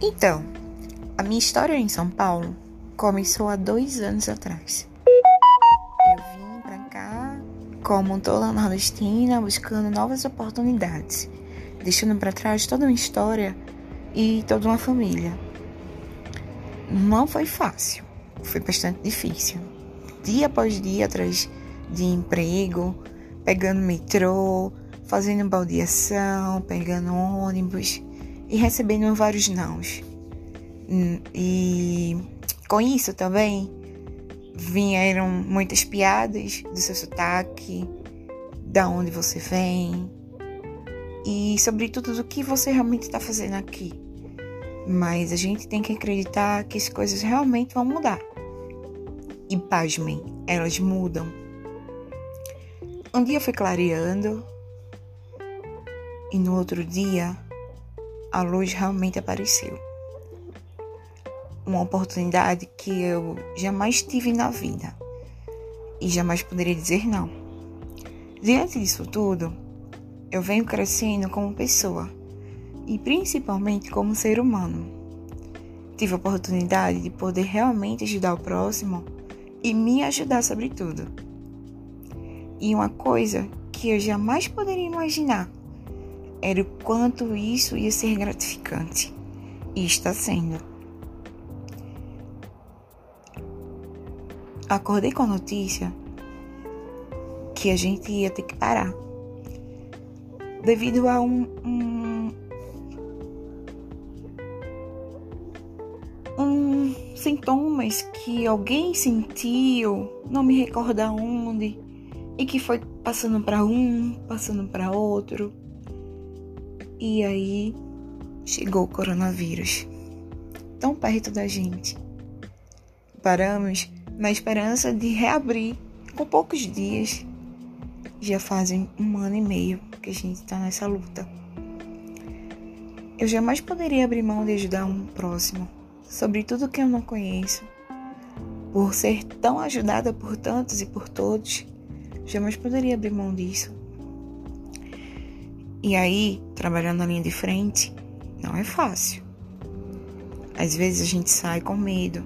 Então, a minha história em São Paulo começou há dois anos atrás. Eu vim pra cá como toda nordestina, buscando novas oportunidades, deixando para trás toda uma história e toda uma família. Não foi fácil, foi bastante difícil. Dia após dia atrás de emprego, pegando metrô, fazendo baldeação, pegando ônibus e recebendo vários nãos. Hum, e com isso também vieram muitas piadas do seu sotaque, da onde você vem e sobretudo do que você realmente está fazendo aqui. Mas a gente tem que acreditar que as coisas realmente vão mudar. E pasmem, elas mudam. Um dia foi clareando e no outro dia a luz realmente apareceu. Uma oportunidade que eu jamais tive na vida e jamais poderia dizer não. Diante disso tudo, eu venho crescendo como pessoa e principalmente como ser humano. Tive a oportunidade de poder realmente ajudar o próximo e me ajudar sobretudo. E uma coisa que eu jamais poderia imaginar era o quanto isso ia ser gratificante. E está sendo. Acordei com a notícia que a gente ia ter que parar. Devido a um, um, um sintomas que alguém sentiu, não me recordo aonde, e que foi passando para um, passando para outro. E aí chegou o coronavírus, tão perto da gente. Paramos na esperança de reabrir com poucos dias. Já fazem um ano e meio que a gente está nessa luta. Eu jamais poderia abrir mão de ajudar um próximo, sobretudo que eu não conheço. Por ser tão ajudada por tantos e por todos, jamais poderia abrir mão disso. E aí, trabalhando na linha de frente, não é fácil. Às vezes a gente sai com medo,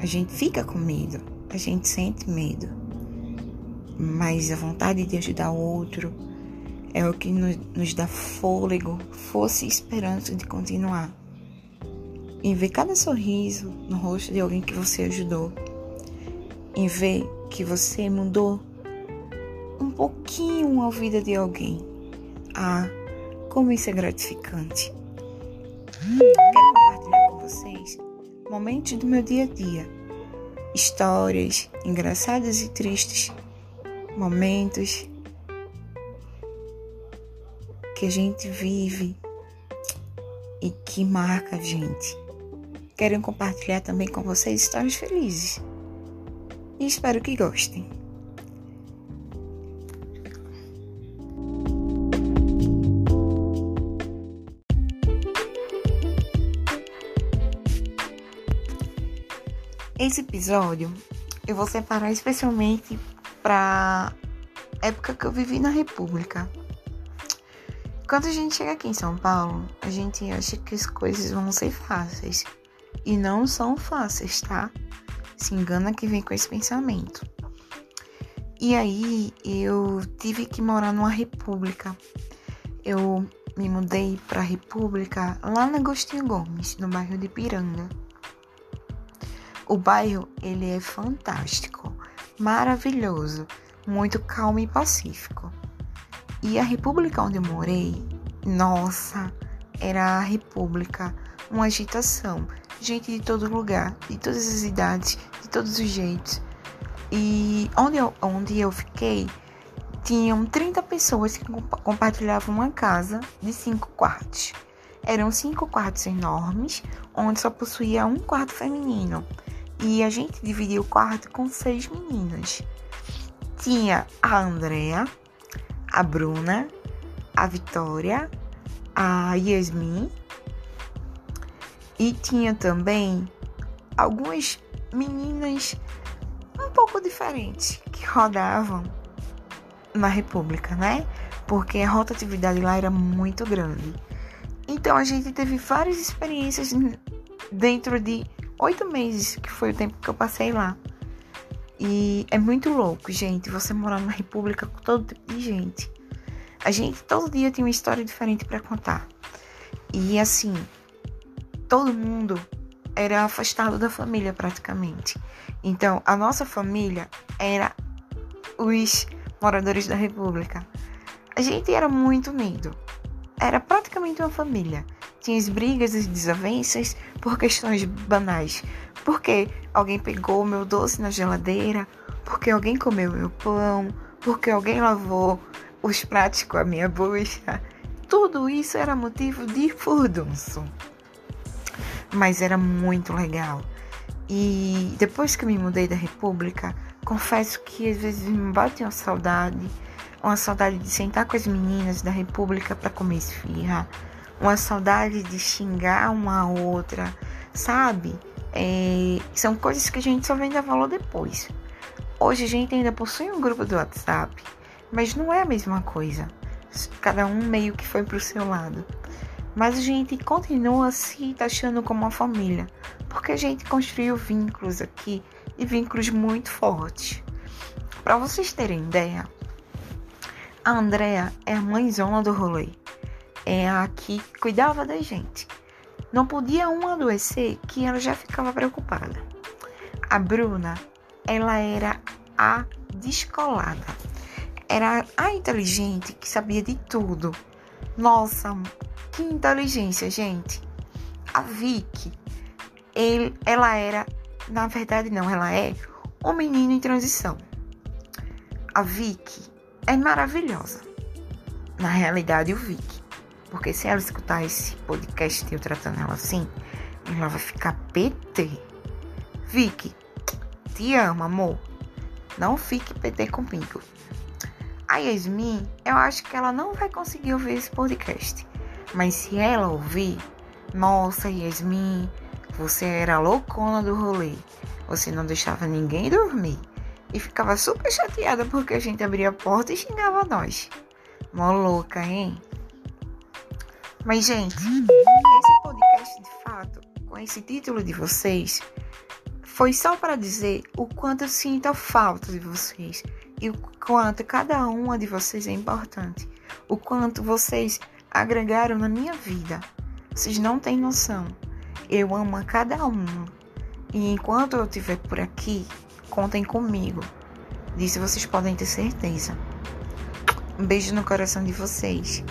a gente fica com medo, a gente sente medo. Mas a vontade de ajudar o outro é o que nos dá fôlego, força e esperança de continuar. Em ver cada sorriso no rosto de alguém que você ajudou, em ver que você mudou um pouquinho a vida de alguém ah, como isso é gratificante! Quero compartilhar com vocês momentos do meu dia a dia, histórias engraçadas e tristes, momentos que a gente vive e que marca a gente. Quero compartilhar também com vocês histórias felizes e espero que gostem. Esse episódio eu vou separar especialmente para época que eu vivi na República. Quando a gente chega aqui em São Paulo, a gente acha que as coisas vão ser fáceis. E não são fáceis, tá? Se engana que vem com esse pensamento. E aí eu tive que morar numa república. Eu me mudei para a República lá na Agostinho Gomes, no bairro de Piranga. O bairro, ele é fantástico, maravilhoso, muito calmo e pacífico. E a república onde eu morei, nossa, era a república, uma agitação, gente de todo lugar, de todas as idades, de todos os jeitos. E onde eu, onde eu fiquei, tinham 30 pessoas que compartilhavam uma casa de cinco quartos. Eram cinco quartos enormes, onde só possuía um quarto feminino. E a gente dividiu o quarto com seis meninas. Tinha a Andrea, a Bruna, a Vitória, a Yasmin e tinha também algumas meninas um pouco diferentes que rodavam na República, né? Porque a rotatividade lá era muito grande. Então a gente teve várias experiências dentro de oito meses, que foi o tempo que eu passei lá. E é muito louco, gente, você morar numa república com todo tipo de gente. A gente todo dia tem uma história diferente para contar. E assim, todo mundo era afastado da família praticamente. Então, a nossa família era os moradores da república. A gente era muito unido. Era praticamente uma família. Tinha as brigas e desavenças por questões banais. Porque alguém pegou meu doce na geladeira, porque alguém comeu meu pão, porque alguém lavou os pratos com a minha bucha. Tudo isso era motivo de furdunço. Mas era muito legal. E depois que me mudei da República, confesso que às vezes me bate uma saudade. Uma saudade de sentar com as meninas da República para comer esfirra. Uma saudade de xingar uma outra, sabe? É, são coisas que a gente só vem dar valor depois. Hoje a gente ainda possui um grupo do WhatsApp, mas não é a mesma coisa. Cada um meio que foi pro seu lado. Mas a gente continua se achando como uma família, porque a gente construiu vínculos aqui e vínculos muito fortes. Para vocês terem ideia, a Andrea é a mãezona do rolê. É a que cuidava da gente. Não podia um adoecer que ela já ficava preocupada. A Bruna, ela era a descolada. Era a inteligente que sabia de tudo. Nossa, que inteligência, gente. A Vicky, ele, ela era, na verdade não, ela é um menino em transição. A Vicky é maravilhosa. Na realidade, o Vicky porque se ela escutar esse podcast eu tratando ela assim, ela vai ficar PT. Vicky, te amo, amor. Não fique PT comigo. A Yasmin, eu acho que ela não vai conseguir ouvir esse podcast. Mas se ela ouvir, nossa, Yasmin, você era loucona do rolê. Você não deixava ninguém dormir. E ficava super chateada porque a gente abria a porta e xingava nós. Mó louca, hein? Mas, gente, esse podcast de fato, com esse título de vocês, foi só para dizer o quanto eu sinto a falta de vocês e o quanto cada uma de vocês é importante, o quanto vocês agregaram na minha vida. Vocês não têm noção. Eu amo a cada um. E enquanto eu estiver por aqui, contem comigo. Disso vocês podem ter certeza. Um beijo no coração de vocês.